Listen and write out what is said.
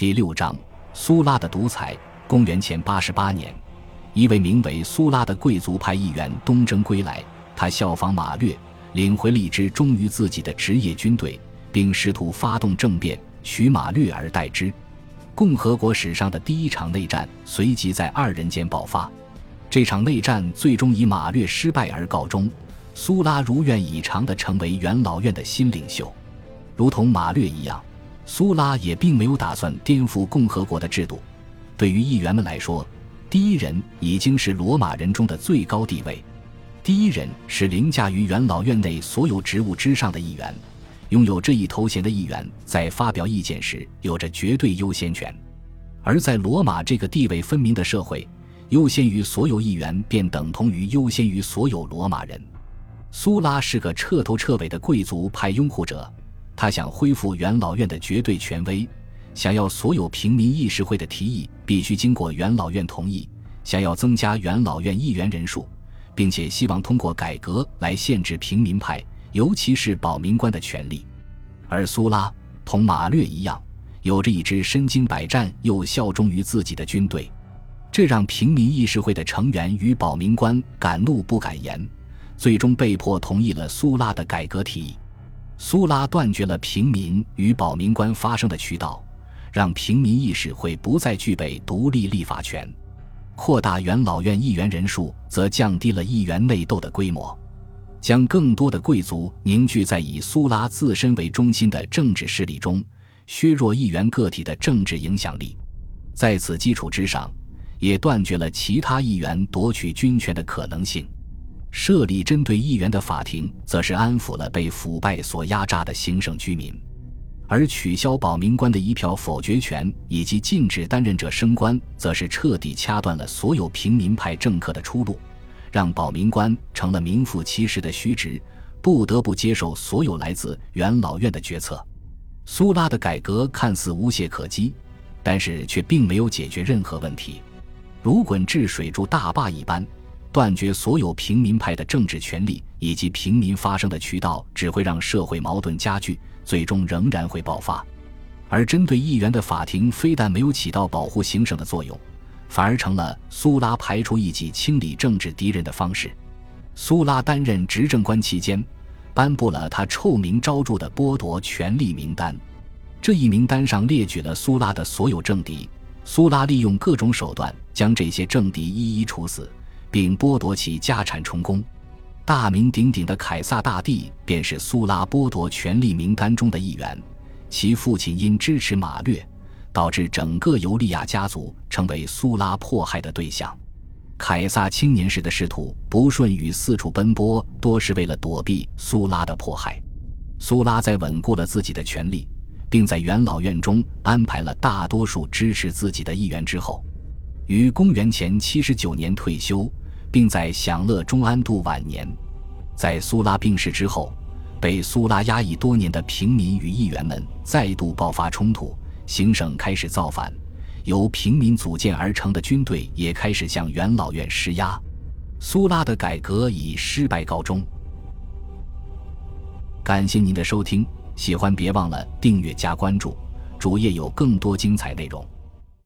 第六章：苏拉的独裁。公元前八十八年，一位名为苏拉的贵族派议员东征归来，他效仿马略，领回了一支忠于自己的职业军队，并试图发动政变，取马略而代之。共和国史上的第一场内战随即在二人间爆发。这场内战最终以马略失败而告终。苏拉如愿以偿地成为元老院的新领袖，如同马略一样，苏拉也并没有打算颠覆共和国的制度。对于议员们来说，第一人已经是罗马人中的最高地位。第一人是凌驾于元老院内所有职务之上的议员，拥有这一头衔的议员在发表意见时有着绝对优先权。而在罗马这个地位分明的社会，优先于所有议员便等同于优先于所有罗马人。苏拉是个彻头彻尾的贵族派拥护者，他想恢复元老院的绝对权威，想要所有平民议事会的提议必须经过元老院同意，想要增加元老院议员人数，并且希望通过改革来限制平民派，尤其是保民官的权利。而苏拉同马略一样，有着一支身经百战又效忠于自己的军队，这让平民议事会的成员与保民官敢怒不敢言。最终被迫同意了苏拉的改革提议。苏拉断绝了平民与保民官发生的渠道，让平民议事会不再具备独立立法权。扩大元老院议员人数，则降低了议员内斗的规模，将更多的贵族凝聚在以苏拉自身为中心的政治势力中，削弱议员个体的政治影响力。在此基础之上，也断绝了其他议员夺取军权的可能性。设立针对议员的法庭，则是安抚了被腐败所压榨的行省居民；而取消保民官的一票否决权以及禁止担任者升官，则是彻底掐断了所有平民派政客的出路，让保民官成了名副其实的虚职，不得不接受所有来自元老院的决策。苏拉的改革看似无懈可击，但是却并没有解决任何问题，如滚治水筑大坝一般。断绝所有平民派的政治权利以及平民发声的渠道，只会让社会矛盾加剧，最终仍然会爆发。而针对议员的法庭，非但没有起到保护行省的作用，反而成了苏拉排除异己、清理政治敌人的方式。苏拉担任执政官期间，颁布了他臭名昭著的剥夺权力名单。这一名单上列举了苏拉的所有政敌，苏拉利用各种手段将这些政敌一一处死。并剥夺其家产充公，大名鼎鼎的凯撒大帝便是苏拉剥夺权力名单中的一员。其父亲因支持马略，导致整个尤利亚家族成为苏拉迫害的对象。凯撒青年时的仕途不顺与四处奔波，多是为了躲避苏拉的迫害。苏拉在稳固了自己的权力，并在元老院中安排了大多数支持自己的议员之后，于公元前七十九年退休。并在享乐中安度晚年。在苏拉病逝之后，被苏拉压抑多年的平民与议员们再度爆发冲突，行省开始造反，由平民组建而成的军队也开始向元老院施压。苏拉的改革以失败告终。感谢您的收听，喜欢别忘了订阅加关注，主页有更多精彩内容。